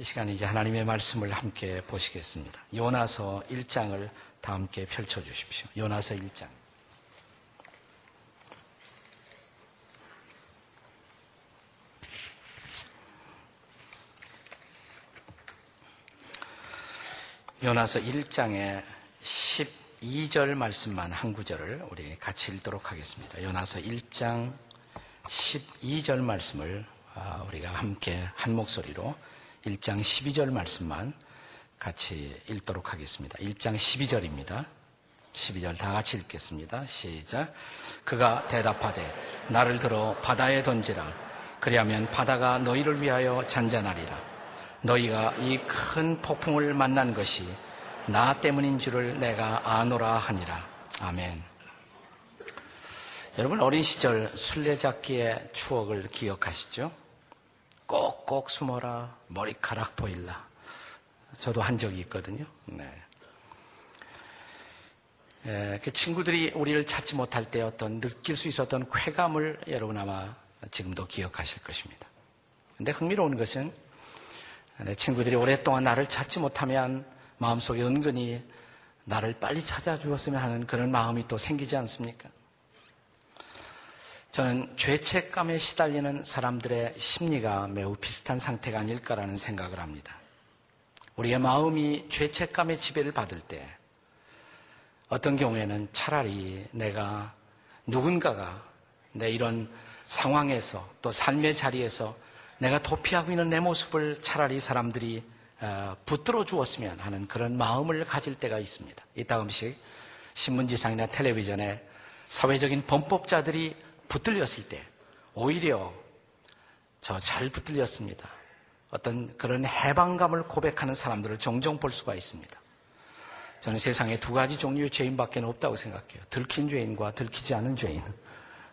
이 시간 이제 하나님의 말씀을 함께 보시겠습니다. 요나서 1장을 다 함께 펼쳐 주십시오. 요나서 1장. 요나서 1장의 12절 말씀만 한 구절을 우리 같이 읽도록 하겠습니다. 요나서 1장 12절 말씀을 아, 우리가 함께 한 목소리로 1장 12절 말씀만 같이 읽도록 하겠습니다. 1장 12절입니다. 12절 다 같이 읽겠습니다. 시작. 그가 대답하되 나를 들어 바다에 던지라. 그리하면 바다가 너희를 위하여 잔잔하리라. 너희가 이 큰 폭풍을 만난 것이 나 때문인 줄을 내가 아노라 하니라. 아멘. 여러분 어린 시절 술래잡기의 추억을 기억하시죠? 꼭꼭 숨어라 머리카락 보일라. 저도 한 적이 있거든요. 네. 에, 그 친구들이 우리를 찾지 못할 때 어떤 느낄 수 있었던 쾌감을 여러분 아마 지금도 기억하실 것입니다. 근데 흥미로운 것은 내 친구들이 오랫동안 나를 찾지 못하면 마음속에 은근히 나를 빨리 찾아주었으면 하는 그런 마음이 또 생기지 않습니까? 저는 죄책감에 시달리는 사람들의 심리가 매우 비슷한 상태가 아닐까라는 생각을 합니다. 우리의 마음이 죄책감의 지배를 받을 때 어떤 경우에는 차라리 내가 누군가가 내 이런 상황에서 또 삶의 자리에서 내가 도피하고 있는 내 모습을 차라리 사람들이 어, 붙들어 주었으면 하는 그런 마음을 가질 때가 있습니다. 이따금씩 신문지상이나 텔레비전에 사회적인 범법자들이 붙들렸을 때 오히려 저 잘 붙들렸습니다. 어떤 그런 해방감을 고백하는 사람들을 종종 볼 수가 있습니다. 저는 세상에 두 가지 종류의 죄인밖에 없다고 생각해요. 들킨 죄인과 들키지 않은 죄인.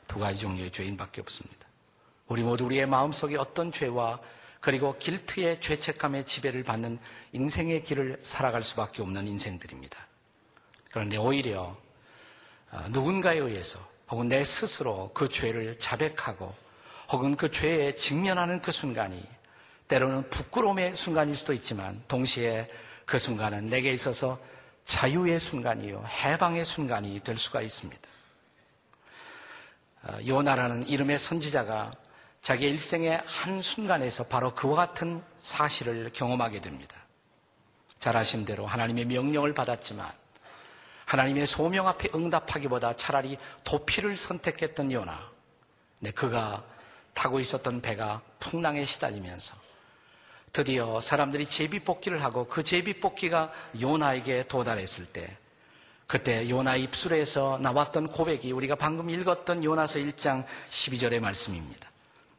두 가지 종류의 죄인밖에 없습니다. 우리 모두 우리의 마음속에 어떤 죄와 그리고 길트의 죄책감의 지배를 받는 인생의 길을 살아갈 수밖에 없는 인생들입니다. 그런데 오히려 아, 누군가에 의해서 혹은 내 스스로 그 죄를 자백하고 혹은 그 죄에 직면하는 그 순간이 때로는 부끄러움의 순간일 수도 있지만 동시에 그 순간은 내게 있어서 자유의 순간이요 해방의 순간이 될 수가 있습니다. 어, 요나라는 이름의 선지자가 자기 일생의 한 순간에서 바로 그와 같은 사실을 경험하게 됩니다. 잘 아신 대로 하나님의 명령을 받았지만 하나님의 소명 앞에 응답하기보다 차라리 도피를 선택했던 요나. 네, 그가 타고 있었던 배가 풍랑에 시달리면서 드디어 사람들이 제비뽑기를 하고 그 제비뽑기가 요나에게 도달했을 때 그때 요나 입술에서 나왔던 고백이 우리가 방금 읽었던 요나서 1장 12절의 말씀입니다.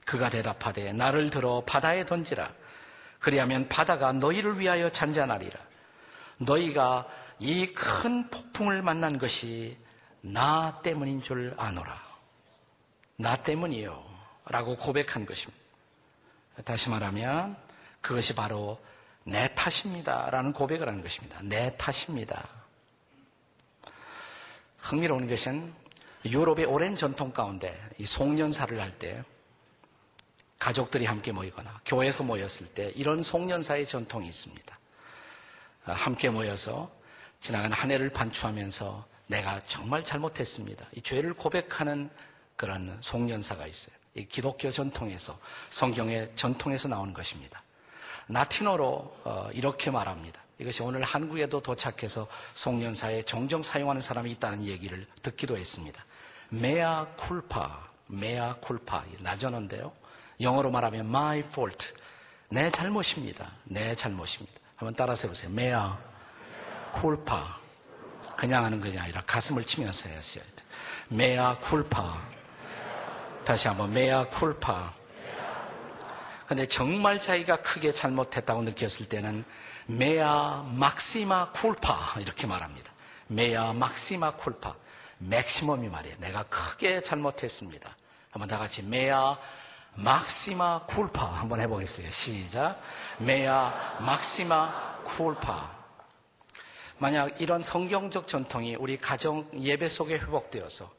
그가 대답하되 나를 들어 바다에 던지라. 그리하면 바다가 너희를 위하여 잔잔하리라. 너희가 이 큰 폭풍을 만난 것이 나 때문인 줄 아노라. 나 때문이요. 라고 고백한 것입니다. 다시 말하면 그것이 바로 내 탓입니다. 라는 고백을 하는 것입니다. 내 탓입니다. 흥미로운 것은 유럽의 오랜 전통 가운데 이 송년사를 할 때 가족들이 함께 모이거나 교회에서 모였을 때 이런 송년사의 전통이 있습니다. 함께 모여서 지나간 한 해를 반추하면서 내가 정말 잘못했습니다. 이 죄를 고백하는 그런 송년사가 있어요. 이 기독교 전통에서 성경의 전통에서 나온 것입니다. 라틴어로 어, 이렇게 말합니다. 이것이 오늘 한국에도 도착해서 송년사에 종종 사용하는 사람이 있다는 얘기를 듣기도 했습니다. 메아 쿨파, 메아 쿨파, 나전어인데요. 영어로 말하면 my fault, 내 잘못입니다. 내 잘못입니다. 한번 따라서 해보세요. 메아 쿨파. 그냥 하는 것이 아니라 가슴을 치면서 하셔야 돼. Mea culpa. 다시 한번 mea culpa. 근데 정말 자기가 크게 잘못했다고 느꼈을 때는 mea maxima culpa 이렇게 말합니다. Mea maxima culpa. Maximum이 말이에요. 내가 크게 잘못했습니다. 한번 다 같이 mea maxima culpa 한번 해보겠어요. 시작. Mea maxima culpa. 만약 이런 성경적 전통이 우리 가정 예배 속에 회복되어서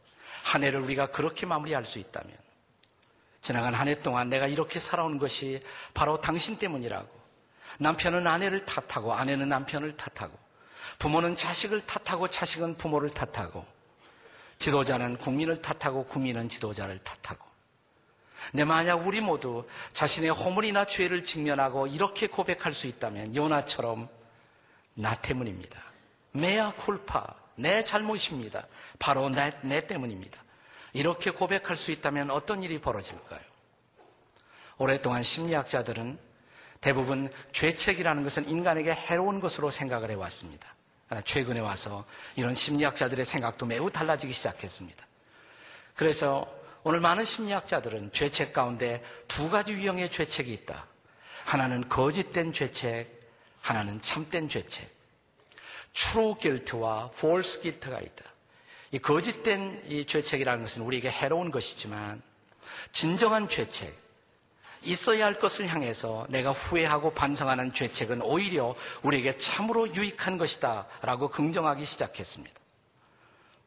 한 해를 우리가 그렇게 마무리할 수 있다면 지나간 한 해 동안 내가 이렇게 살아온 것이 바로 당신 때문이라고 남편은 아내를 탓하고 아내는 남편을 탓하고 부모는 자식을 탓하고 자식은 부모를 탓하고 지도자는 국민을 탓하고 국민은 지도자를 탓하고 내 만약 우리 모두 자신의 허물이나 죄를 직면하고 이렇게 고백할 수 있다면 요나처럼 나 때문입니다. 메아 쿨파 내 잘못입니다. 바로 내, 내 때문입니다. 이렇게 고백할 수 있다면 어떤 일이 벌어질까요? 오랫동안 심리학자들은 대부분 죄책이라는 것은 인간에게 해로운 것으로 생각을 해왔습니다. 최근에 와서 이런 심리학자들의 생각도 매우 달라지기 시작했습니다. 그래서 오늘 많은 심리학자들은 죄책 가운데 두 가지 유형의 죄책이 있다. 하나는 거짓된 죄책, 하나는 참된 죄책. True guilt와 false guilt가 있다. 이 거짓된 이 죄책이라는 것은 우리에게 해로운 것이지만 진정한 죄책, 있어야 할 것을 향해서 내가 후회하고 반성하는 죄책은 오히려 우리에게 참으로 유익한 것이다 라고 긍정하기 시작했습니다.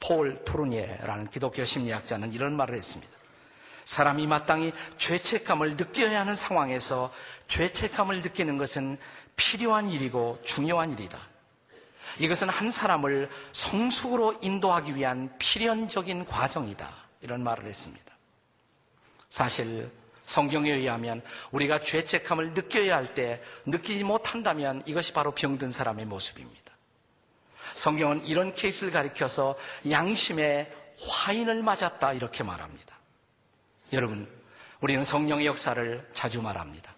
폴 투르니에라는 기독교 심리학자는 이런 말을 했습니다. 사람이 마땅히 죄책감을 느껴야 하는 상황에서 죄책감을 느끼는 것은 필요한 일이고 중요한 일이다. 이것은 한 사람을 성숙으로 인도하기 위한 필연적인 과정이다. 이런 말을 했습니다. 사실 성경에 의하면 우리가 죄책감을 느껴야 할 때 느끼지 못한다면 이것이 바로 병든 사람의 모습입니다. 성경은 이런 케이스를 가리켜서 양심의 화인을 맞았다 이렇게 말합니다. 여러분, 우리는 성령의 역사를 자주 말합니다.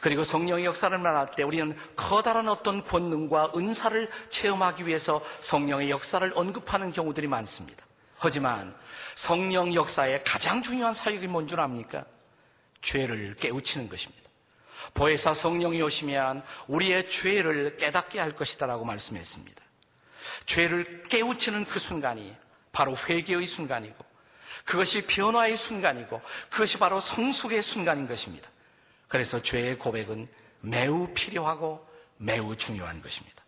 그리고 성령의 역사를 말할 때 우리는 커다란 어떤 권능과 은사를 체험하기 위해서 성령의 역사를 언급하는 경우들이 많습니다. 하지만 성령 역사의 가장 중요한 사역이 뭔 줄 압니까? 죄를 깨우치는 것입니다. 보혜사 성령이 오시면 우리의 죄를 깨닫게 할 것이다라고 말씀했습니다. 죄를 깨우치는 그 순간이 바로 회개의 순간이고 그것이 변화의 순간이고 그것이 바로 성숙의 순간인 것입니다. 그래서 죄의 고백은 매우 필요하고 매우 중요한 것입니다.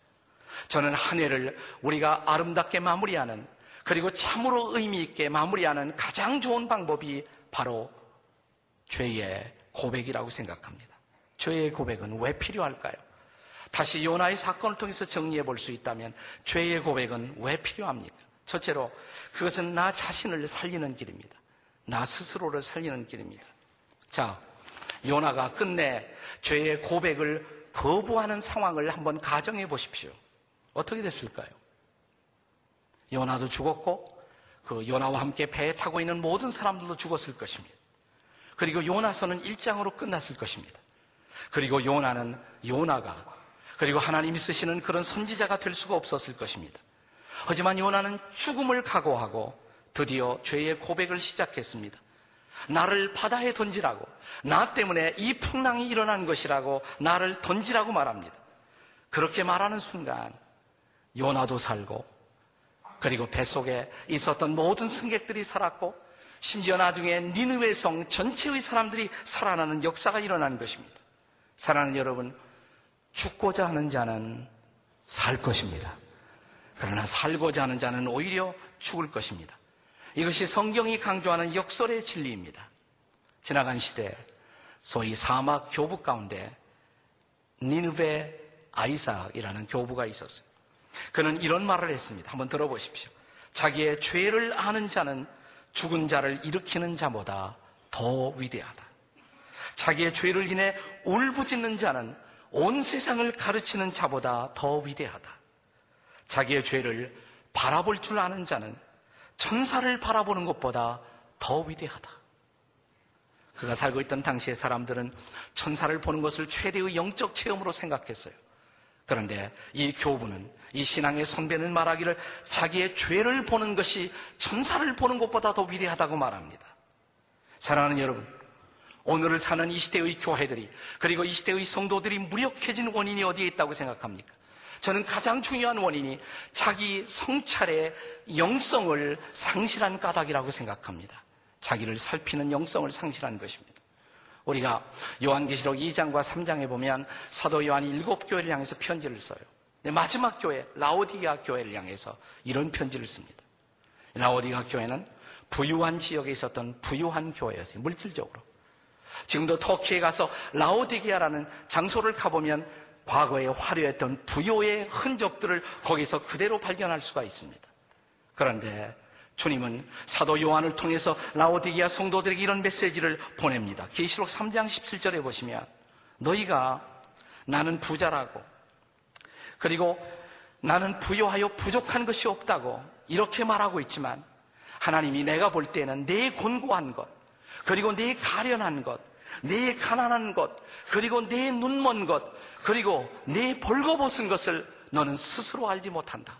저는 한 해를 우리가 아름답게 마무리하는 그리고 참으로 의미 있게 마무리하는 가장 좋은 방법이 바로 죄의 고백이라고 생각합니다. 죄의 고백은 왜 필요할까요? 다시 요나의 사건을 통해서 정리해 볼 수 있다면 죄의 고백은 왜 필요합니까? 첫째로 그것은 나 자신을 살리는 길입니다. 나 스스로를 살리는 길입니다. 자, 요나가 끝내 죄의 고백을 거부하는 상황을 한번 가정해 보십시오. 어떻게 됐을까요? 요나도 죽었고 그 요나와 함께 배에 타고 있는 모든 사람들도 죽었을 것입니다. 그리고 요나서는 1장으로 끝났을 것입니다. 그리고 요나는 요나가 그리고 하나님이 쓰시는 그런 선지자가 될 수가 없었을 것입니다. 하지만 요나는 죽음을 각오하고 드디어 죄의 고백을 시작했습니다. 나를 바다에 던지라고, 나 때문에 이 풍랑이 일어난 것이라고 나를 던지라고 말합니다. 그렇게 말하는 순간 요나도 살고 그리고 뱃속에 있었던 모든 승객들이 살았고 심지어 나중에 니느웨 성 전체의 사람들이 살아나는 역사가 일어난 것입니다. 사랑하는 여러분, 죽고자 하는 자는 살 것입니다. 그러나 살고자 하는 자는 오히려 죽을 것입니다. 이것이 성경이 강조하는 역설의 진리입니다. 지나간 시대 소위 사막 교부 가운데 니느베 아이삭이라는 교부가 있었어요. 그는 이런 말을 했습니다. 한번 들어보십시오. 자기의 죄를 아는 자는 죽은 자를 일으키는 자보다 더 위대하다. 자기의 죄를 인해 울부짖는 자는 온 세상을 가르치는 자보다 더 위대하다. 자기의 죄를 바라볼 줄 아는 자는 천사를 바라보는 것보다 더 위대하다. 그가 살고 있던 당시의 사람들은 천사를 보는 것을 최대의 영적 체험으로 생각했어요. 그런데 이 교부는 이 신앙의 선배는 말하기를 자기의 죄를 보는 것이 천사를 보는 것보다 더 위대하다고 말합니다. 사랑하는 여러분, 오늘을 사는 이 시대의 교회들이 그리고 이 시대의 성도들이 무력해진 원인이 어디에 있다고 생각합니까? 저는 가장 중요한 원인이 자기 성찰의 영성을 상실한 까닭이라고 생각합니다. 자기를 살피는 영성을 상실한 것입니다. 우리가 요한계시록 2장과 3장에 보면 사도 요한이 일곱 교회를 향해서 편지를 써요. 네, 마지막 교회, 라오디가 교회를 향해서 이런 편지를 씁니다. 라오디가 교회는 부유한 지역에 있었던 부유한 교회였어요. 물질적으로. 지금도 터키에 가서 라오디게아라는 장소를 가보면 과거에 화려했던 부요의 흔적들을 거기서 그대로 발견할 수가 있습니다. 그런데 주님은 사도 요한을 통해서 라오디기아 성도들에게 이런 메시지를 보냅니다. 계시록 3장 17절에 보시면 너희가 나는 부자라고 그리고 나는 부요하여 부족한 것이 없다고 이렇게 말하고 있지만 하나님이 내가 볼 때는 내 곤고한 것 그리고 내 가련한 것, 내 가난한 것, 그리고 내 눈먼 것, 그리고 내 벌거벗은 것을 너는 스스로 알지 못한다.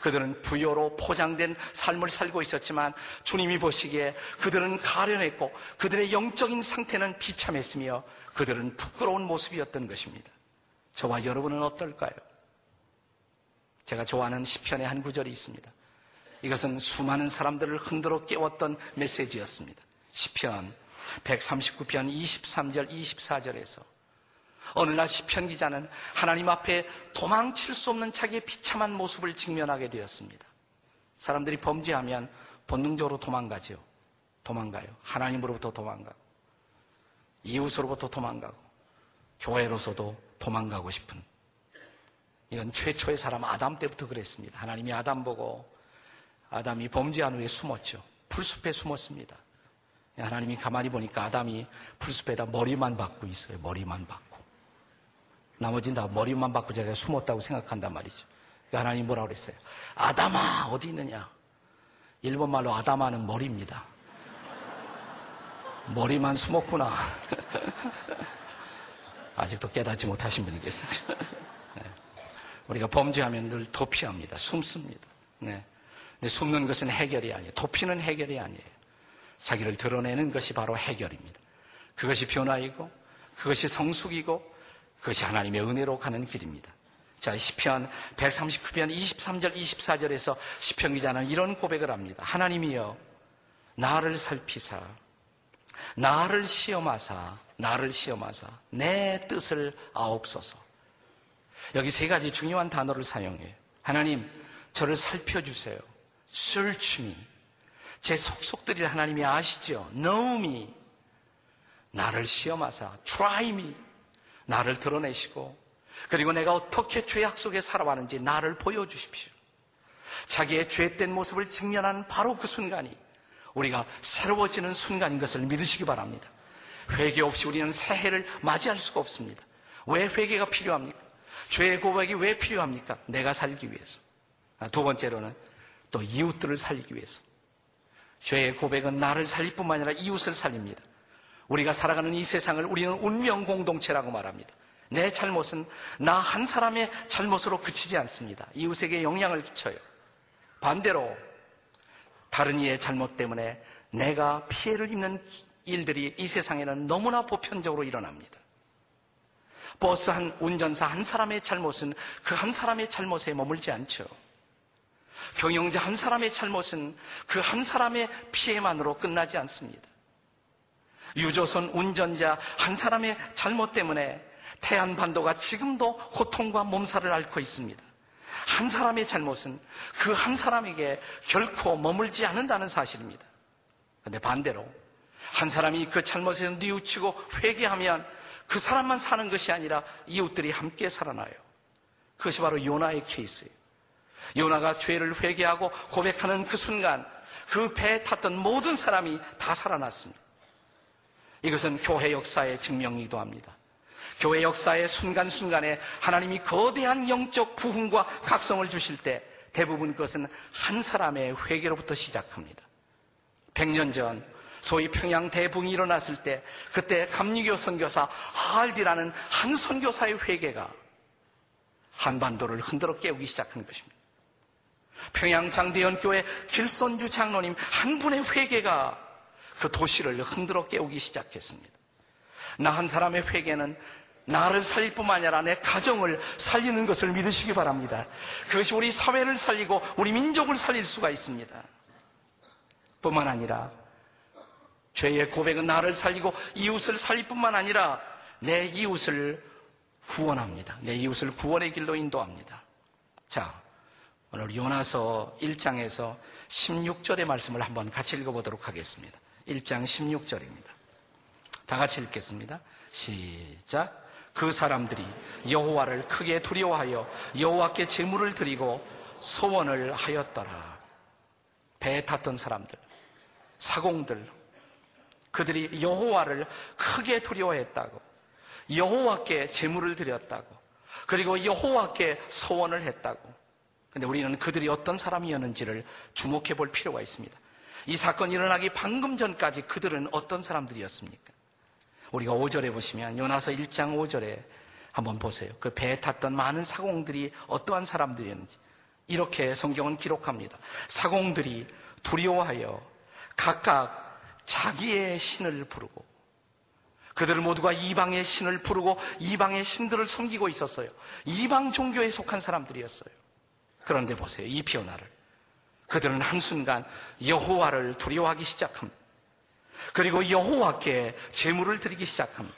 그들은 부여로 포장된 삶을 살고 있었지만 주님이 보시기에 그들은 가련했고 그들의 영적인 상태는 비참했으며 그들은 부끄러운 모습이었던 것입니다. 저와 여러분은 어떨까요? 제가 좋아하는 시편의 한 구절이 있습니다. 이것은 수많은 사람들을 흔들어 깨웠던 메시지였습니다. 시편 139편 23절 24절에서 어느 날 시편 기자는 하나님 앞에 도망칠 수 없는 자기의 비참한 모습을 직면하게 되었습니다. 사람들이 범죄하면 본능적으로 도망가죠. 도망가요. 하나님으로부터 도망가고 이웃으로부터 도망가고 교회로서도 도망가고 싶은 이건 최초의 사람 아담 때부터 그랬습니다. 하나님이 아담 보고 아담이 범죄한 후에 숨었죠. 풀숲에 숨었습니다. 하나님이 가만히 보니까 아담이 풀숲에다 머리만 박고 있어요. 머리만 박고. 나머지는 다 머리만 박고 제가 숨었다고 생각한단 말이죠. 그러니까 하나님 뭐라고 그랬어요? 아담아, 어디 있느냐? 일본 말로 아담아는 머리입니다. 머리만 숨었구나. 아직도 깨닫지 못하신 분이 계세요. 네. 우리가 범죄하면 늘 도피합니다. 숨습니다. 네. 근데 숨는 것은 해결이 아니에요. 도피는 해결이 아니에요. 자기를 드러내는 것이 바로 해결입니다. 그것이 변화이고 그것이 성숙이고 그것이 하나님의 은혜로 가는 길입니다. 자, 시편 139편 23절 24절에서 시편 기자는 이런 고백을 합니다. 하나님이여 나를 살피사 나를 시험하사 나를 시험하사 내 뜻을 아옵소서. 여기 세 가지 중요한 단어를 사용해요. 하나님 저를 살펴주세요. search me. 제 속속들이 하나님이 아시죠? know me. 나를 시험하사 try me. 나를 드러내시고 그리고 내가 어떻게 죄악 속에 살아왔는지 나를 보여주십시오. 자기의 죄된 모습을 직면하는 바로 그 순간이 우리가 새로워지는 순간인 것을 믿으시기 바랍니다. 회개 없이 우리는 새해를 맞이할 수가 없습니다. 왜 회개가 필요합니까? 죄의 고백이 왜 필요합니까? 내가 살기 위해서. 아, 두 번째로는 또 이웃들을 살리기 위해서. 죄의 고백은 나를 살릴 뿐만 아니라 이웃을 살립니다. 우리가 살아가는 이 세상을 우리는 운명 공동체라고 말합니다. 내 잘못은 나 한 사람의 잘못으로 그치지 않습니다. 이웃에게 영향을 끼쳐요. 반대로 다른 이의 잘못 때문에 내가 피해를 입는 일들이 이 세상에는 너무나 보편적으로 일어납니다. 버스 한 운전사 한 사람의 잘못은 그 한 사람의 잘못에 머물지 않죠. 경영자 한 사람의 잘못은 그 한 사람의 피해만으로 끝나지 않습니다. 유조선 운전자 한 사람의 잘못 때문에 태안반도가 지금도 고통과 몸살을 앓고 있습니다. 한 사람의 잘못은 그 한 사람에게 결코 머물지 않는다는 사실입니다. 그런데 반대로 한 사람이 그 잘못에서 뉘우치고 회개하면 그 사람만 사는 것이 아니라 이웃들이 함께 살아나요. 그것이 바로 요나의 케이스예요. 요나가 죄를 회개하고 고백하는 그 순간 그 배에 탔던 모든 사람이 다 살아났습니다. 이것은 교회 역사의 증명이기도 합니다. 교회 역사의 순간순간에 하나님이 거대한 영적 부흥과 각성을 주실 때 대부분 그것은 한 사람의 회개로부터 시작합니다. 100년 전 소위 평양 대붕이 일어났을 때 그때 감리교 선교사 하알디라는 한 선교사의 회개가 한반도를 흔들어 깨우기 시작한 것입니다. 평양 장대연교회 길선주 장로님 한 분의 회개가 그 도시를 흔들어 깨우기 시작했습니다. 나 한 사람의 회개는 나를 살릴 뿐만 아니라 내 가정을 살리는 것을 믿으시기 바랍니다. 그것이 우리 사회를 살리고 우리 민족을 살릴 수가 있습니다. 뿐만 아니라 죄의 고백은 나를 살리고 이웃을 살릴 뿐만 아니라 내 이웃을 구원합니다. 내 이웃을 구원의 길로 인도합니다. 자, 오늘 요나서 1장에서 16절의 말씀을 한번 같이 읽어보도록 하겠습니다. 1장 16절입니다. 다 같이 읽겠습니다. 시작. 그 사람들이 여호와를 크게 두려워하여 여호와께 제물을 드리고 소원을 하였더라. 배에 탔던 사람들, 사공들, 그들이 여호와를 크게 두려워했다고, 여호와께 제물을 드렸다고, 그리고 여호와께 소원을 했다고. 근데 우리는 그들이 어떤 사람이었는지를 주목해 볼 필요가 있습니다. 이 사건이 일어나기 방금 전까지 그들은 어떤 사람들이었습니까? 우리가 5절에 보시면 요나서 1장 5절에 한번 보세요. 그 배에 탔던 많은 사공들이 어떠한 사람들이었는지 이렇게 성경은 기록합니다. 사공들이 두려워하여 각각 자기의 신을 부르고 그들 모두가 이방의 신을 부르고 이방의 신들을 섬기고 있었어요. 이방 종교에 속한 사람들이었어요. 그런데 보세요. 이 피오나를. 그들은 한순간 여호와를 두려워하기 시작합니다. 그리고 여호와께 제물을 드리기 시작합니다.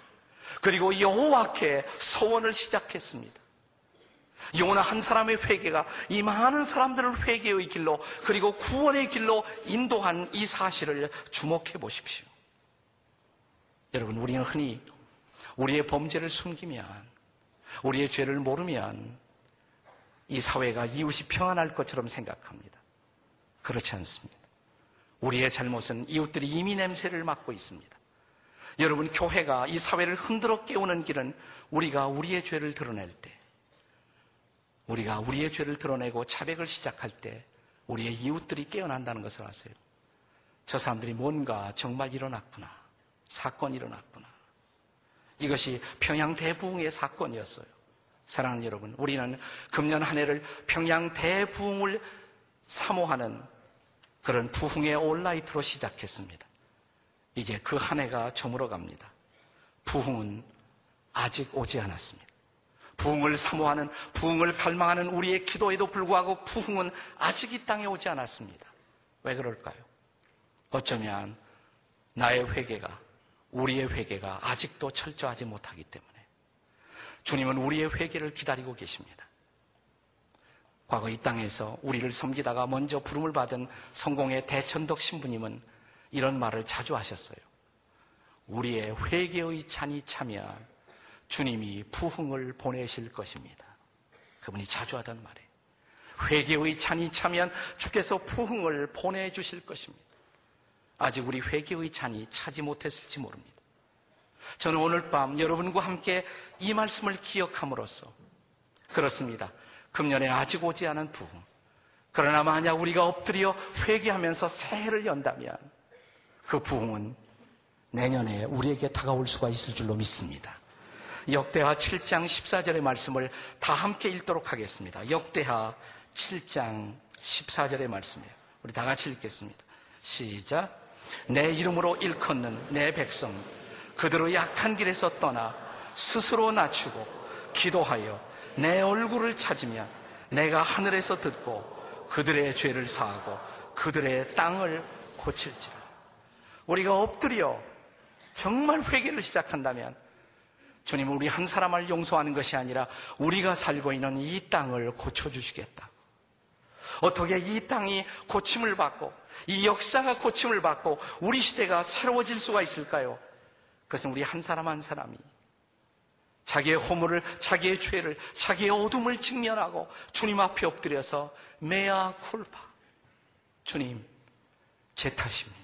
그리고 여호와께 소원을 시작했습니다. 요나 한 사람의 회개가 이 많은 사람들을 회개의 길로 그리고 구원의 길로 인도한 이 사실을 주목해 보십시오. 여러분, 우리는 흔히 우리의 범죄를 숨기면, 우리의 죄를 모르면 이 사회가 이웃이 평안할 것처럼 생각합니다. 그렇지 않습니다. 우리의 잘못은 이웃들이 이미 냄새를 맡고 있습니다. 여러분, 교회가 이 사회를 흔들어 깨우는 길은 우리가 우리의 죄를 드러낼 때, 우리가 우리의 죄를 드러내고 자백을 시작할 때, 우리의 이웃들이 깨어난다는 것을 아세요. 저 사람들이 뭔가 정말 일어났구나. 사건이 일어났구나. 이것이 평양 대부흥의 사건이었어요. 사랑하는 여러분, 우리는 금년 한 해를 평양 대부흥을 사모하는 그런 부흥의 온라이트로 시작했습니다. 이제 그 한 해가 저물어 갑니다. 부흥은 아직 오지 않았습니다. 부흥을 사모하는, 부흥을 갈망하는 우리의 기도에도 불구하고 부흥은 아직 이 땅에 오지 않았습니다. 왜 그럴까요? 어쩌면 나의 회개가, 우리의 회개가 아직도 철저하지 못하기 때문에 주님은 우리의 회개를 기다리고 계십니다. 과거 이 땅에서 우리를 섬기다가 먼저 부름을 받은 성공의 대천덕 신부님은 이런 말을 자주 하셨어요. 우리의 회개의 찬이 차면 주님이 부흥을 보내실 것입니다. 그분이 자주 하던 말이에요. 회개의 찬이 차면 주께서 부흥을 보내주실 것입니다. 아직 우리 회개의 찬이 차지 못했을지 모릅니다. 저는 오늘 밤 여러분과 함께 이 말씀을 기억함으로써 그렇습니다. 금년에 아직 오지 않은 부흥. 그러나 만약 우리가 엎드려 회개하면서 새해를 연다면 그 부흥은 내년에 우리에게 다가올 수가 있을 줄로 믿습니다. 역대하 7장 14절의 말씀을 다 함께 읽도록 하겠습니다. 역대하 7장 14절의 말씀이에요. 우리 다 같이 읽겠습니다. 시작. 내 이름으로 일컫는 내 백성, 그들의 약한 길에서 떠나 스스로 낮추고 기도하여 내 얼굴을 찾으면 내가 하늘에서 듣고 그들의 죄를 사하고 그들의 땅을 고칠지라. 우리가 엎드려 정말 회개를 시작한다면 주님은 우리 한 사람을 용서하는 것이 아니라 우리가 살고 있는 이 땅을 고쳐주시겠다. 어떻게 이 땅이 고침을 받고 이 역사가 고침을 받고 우리 시대가 새로워질 수가 있을까요? 그것은 우리 한 사람 한 사람이 자기의 허물을, 자기의 죄를, 자기의 어둠을 직면하고 주님 앞에 엎드려서 메아 쿨파. 주님, 제 탓입니다.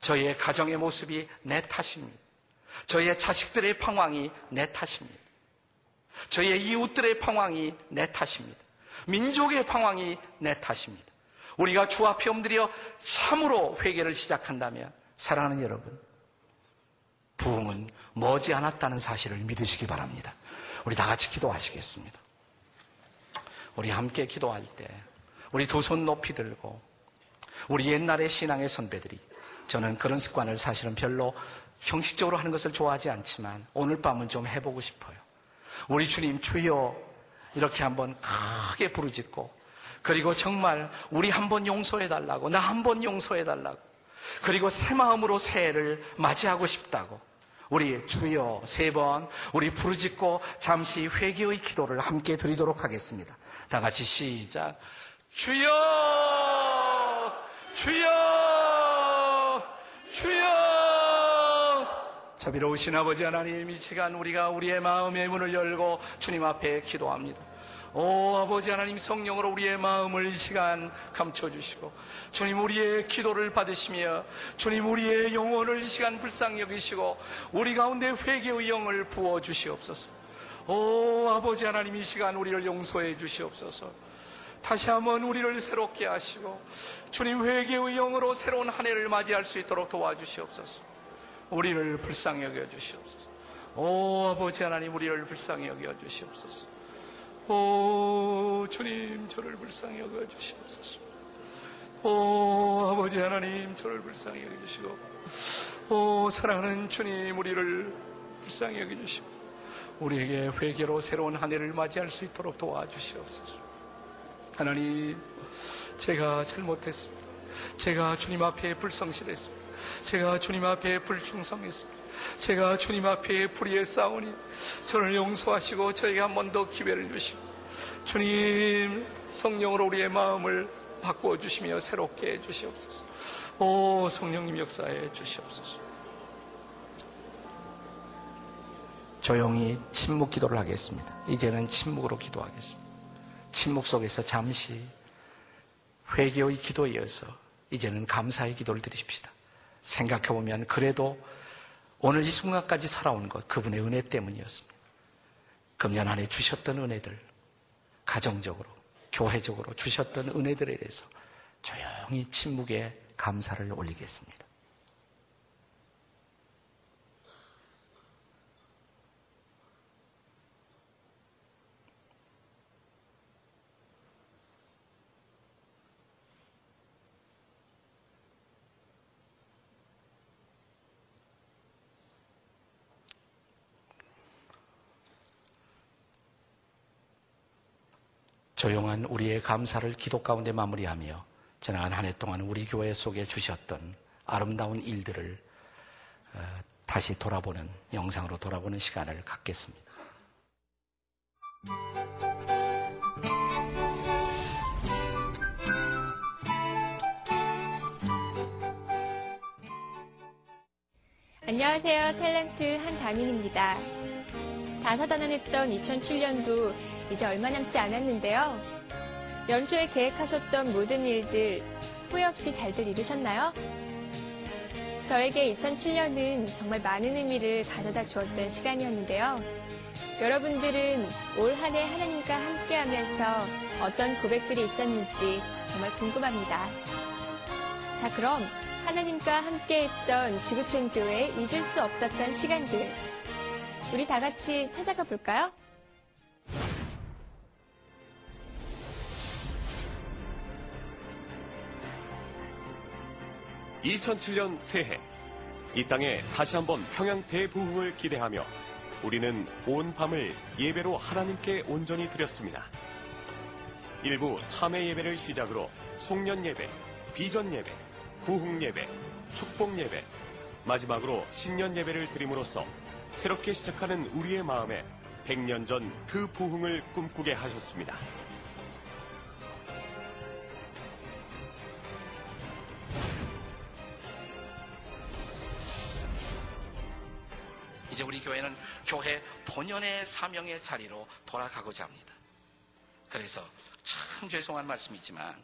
저의 가정의 모습이 내 탓입니다. 저의 자식들의 방황이 내 탓입니다. 저의 이웃들의 방황이 내 탓입니다. 민족의 방황이 내 탓입니다. 우리가 주 앞에 엎드려 참으로 회개를 시작한다면 사랑하는 여러분, 부흥은 머지 않았다는 사실을 믿으시기 바랍니다. 우리 다 같이 기도하시겠습니다. 우리 함께 기도할 때 우리 두 손 높이 들고 우리 옛날의 신앙의 선배들이 저는 그런 습관을 사실은 별로 형식적으로 하는 것을 좋아하지 않지만 오늘 밤은 좀 해보고 싶어요. 우리 주님 주여 이렇게 한번 크게 부르짖고 그리고 정말 우리 한번 용서해 달라고 나 한번 용서해 달라고 그리고 새 마음으로 새해를 맞이하고 싶다고 우리 주여 세 번 우리 부르짖고 잠시 회개의 기도를 함께 드리도록 하겠습니다. 다 같이 시작. 주여 주여 주여 자비로우신 아버지 하나님 이 시간 우리가 우리의 마음의 문을 열고 주님 앞에 기도합니다. 오 아버지 하나님 성령으로 우리의 마음을 이 시간 감춰주시고 주님 우리의 기도를 받으시며 주님 우리의 영혼을 이 시간 불쌍히 여기시고 우리 가운데 회개의 영을 부어주시옵소서. 오 아버지 하나님 이 시간 우리를 용서해 주시옵소서. 다시 한번 우리를 새롭게 하시고 주님 회개의 영으로 새로운 한 해를 맞이할 수 있도록 도와주시옵소서. 우리를 불쌍히 여겨 주시옵소서. 오 아버지 하나님 우리를 불쌍히 여겨 주시옵소서 오 주님 저를 불쌍히 여겨 주시옵소서. 오 아버지 하나님 저를 불쌍히 여겨 주시고 오 사랑하는 주님 우리를 불쌍히 여겨 주시고 우리에게 회개로 새로운 한 해를 맞이할 수 있도록 도와주시옵소서. 하나님 제가 잘못했습니다. 제가 주님 앞에 불성실했습니다. 제가 주님 앞에 불충성했습니다 제가 주님 앞에 불의에 싸우니 저를 용서하시고 저에게 한 번 더 기회를 주시고 주님 성령으로 우리의 마음을 바꾸어 주시며 새롭게 해 주시옵소서. 오 성령님 역사해 주시옵소서. 조용히 침묵 기도를 하겠습니다. 이제는 침묵으로 기도하겠습니다. 침묵 속에서 잠시 회개의 기도에 이어서 이제는 감사의 기도를 드리십시다. 생각해보면 그래도 오늘 이 순간까지 살아온 것 그분의 은혜 때문이었습니다. 금년 안에 주셨던 은혜들 가정적으로 교회적으로 주셨던 은혜들에 대해서 조용히 침묵에 감사를 올리겠습니다. 조용한 우리의 감사를 기도 가운데 마무리하며 지나간 한해 동안 우리 교회 속에 주셨던 아름다운 일들을 어, 다시 돌아보는 영상으로 돌아보는 시간을 갖겠습니다. 안녕하세요. 탤런트 한다민입니다. 다사다난했던 2007년도 이제 얼마 남지 않았는데요. 연초에 계획하셨던 모든 일들 후회 없이 잘들 이루셨나요? 저에게 2007년은 정말 많은 의미를 가져다 주었던 시간이었는데요. 여러분들은 올 한 해 하나님과 함께 하면서 어떤 고백들이 있었는지 정말 궁금합니다. 자, 그럼 하나님과 함께 했던 지구촌 교회 잊을 수 없었던 시간들. 우리 다 같이 찾아가 볼까요? 2007년 새해 이 땅에 다시 한번 평양 대부흥을 기대하며 우리는 온 밤을 예배로 하나님께 온전히 드렸습니다. 일부 참회 예배를 시작으로 송년 예배, 비전 예배, 부흥 예배, 축복 예배, 마지막으로 신년 예배를 드림으로써 새롭게 시작하는 우리의 마음에 100년 전 그 부흥을 꿈꾸게 하셨습니다. 이제 우리 교회는 교회 본연의 사명의 자리로 돌아가고자 합니다. 그래서 참 죄송한 말씀이지만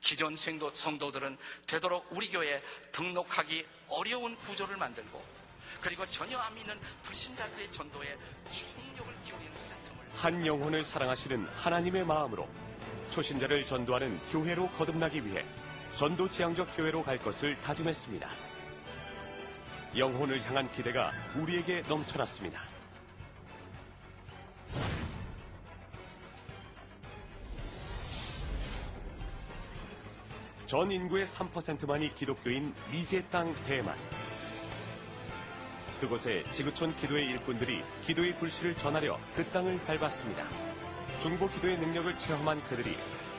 기존 성도, 성도들은 되도록 우리 교회에 등록하기 어려운 구조를 만들고 그리고 전혀 안 믿는 불신자들의 전도에 총력을 기울이는 시스템을 한 영혼을 사랑하시는 하나님의 마음으로 초신자를 전도하는 교회로 거듭나기 위해 전도 지향적 교회로 갈 것을 다짐했습니다. 영혼을 향한 기대가 우리에게 넘쳐났습니다. 전 인구의 3%만이 기독교인 미제 땅 대만. 그곳에 지구촌 기도의 일꾼들이 기도의 불씨를 전하려 그 땅을 밟았습니다. 중보 기도의 능력을 체험한 그들이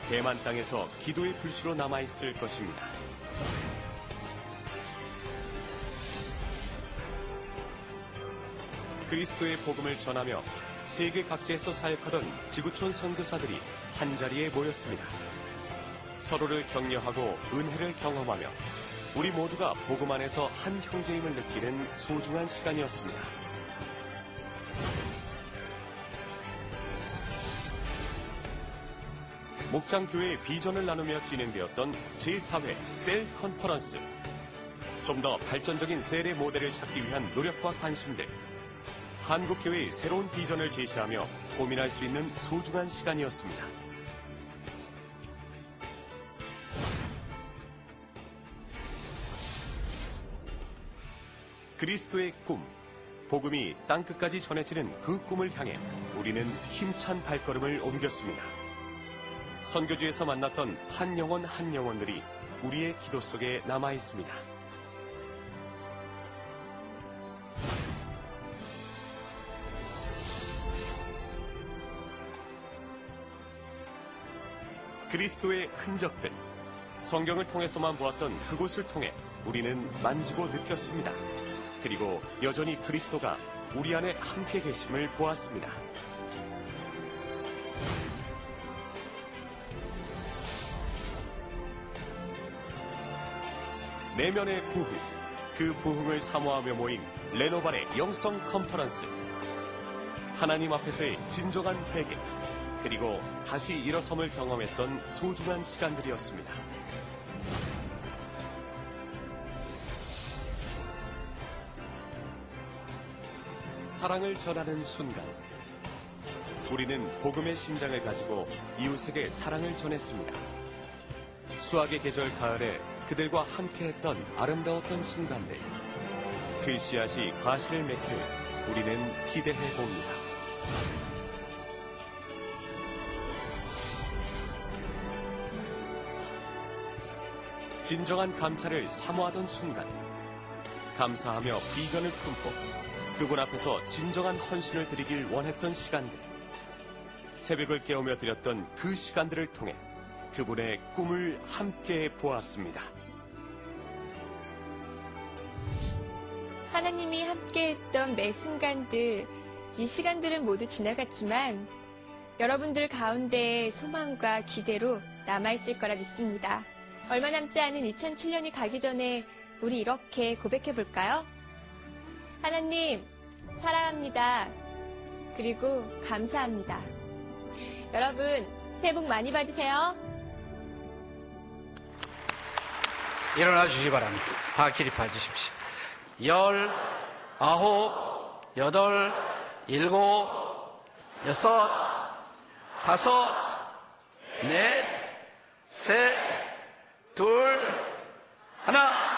대만 땅에서 기도의 불씨로 남아있을 것입니다. 그리스도의 복음을 전하며 세계 각지에서 사역하던 지구촌 선교사들이 한자리에 모였습니다. 서로를 격려하고 은혜를 경험하며 우리 모두가 복음 안에서 한 형제임을 느끼는 소중한 시간이었습니다. 목장교회의 비전을 나누며 진행되었던 제4회 셀 컨퍼런스. 좀 더 발전적인 셀의 모델을 찾기 위한 노력과 관심들. 한국교회의 새로운 비전을 제시하며 고민할 수 있는 소중한 시간이었습니다. 그리스도의 꿈, 복음이 땅끝까지 전해지는 그 꿈을 향해 우리는 힘찬 발걸음을 옮겼습니다. 선교지에서 만났던 한 영혼 한 영혼들이 우리의 기도 속에 남아 있습니다. 그리스도의 흔적들, 성경을 통해서만 보았던 그곳을 통해 우리는 만지고 느꼈습니다. 그리고 여전히 그리스도가 우리 안에 함께 계심을 보았습니다. 내면의 부흥, 그 부흥을 사모하며 모인 레노발의 영성 컨퍼런스. 하나님 앞에서의 진정한 회개, 그리고 다시 일어섬을 경험했던 소중한 시간들이었습니다. 사랑을 전하는 순간, 우리는 복음의 심장을 가지고 이웃에게 사랑을 전했습니다. 수학의 계절 가을에 그들과 함께했던 아름다웠던 순간들, 그 씨앗이 과실을 맺길 우리는 기대해 봅니다. 진정한 감사를 사모하던 순간, 감사하며 비전을 품고 그분 앞에서 진정한 헌신을 드리길 원했던 시간들, 새벽을 깨우며 드렸던 그 시간들을 통해 그분의 꿈을 함께 보았습니다. 하나님이 함께했던 매 순간들, 이 시간들은 모두 지나갔지만 여러분들 가운데의 소망과 기대로 남아있을 거라 믿습니다. 얼마 남지 않은 2007년이 가기 전에 우리 이렇게 고백해 볼까요? 하나님, 사랑합니다. 그리고 감사합니다. 여러분, 새해 복 많이 받으세요. 일어나 주시기 바랍니다. 다 기립해 주십시오. 열, 아홉, 여덟, 일곱, 여섯, 다섯, 넷, 셋, 둘, 하나.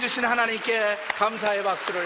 주신 하나님께 감사의 박수를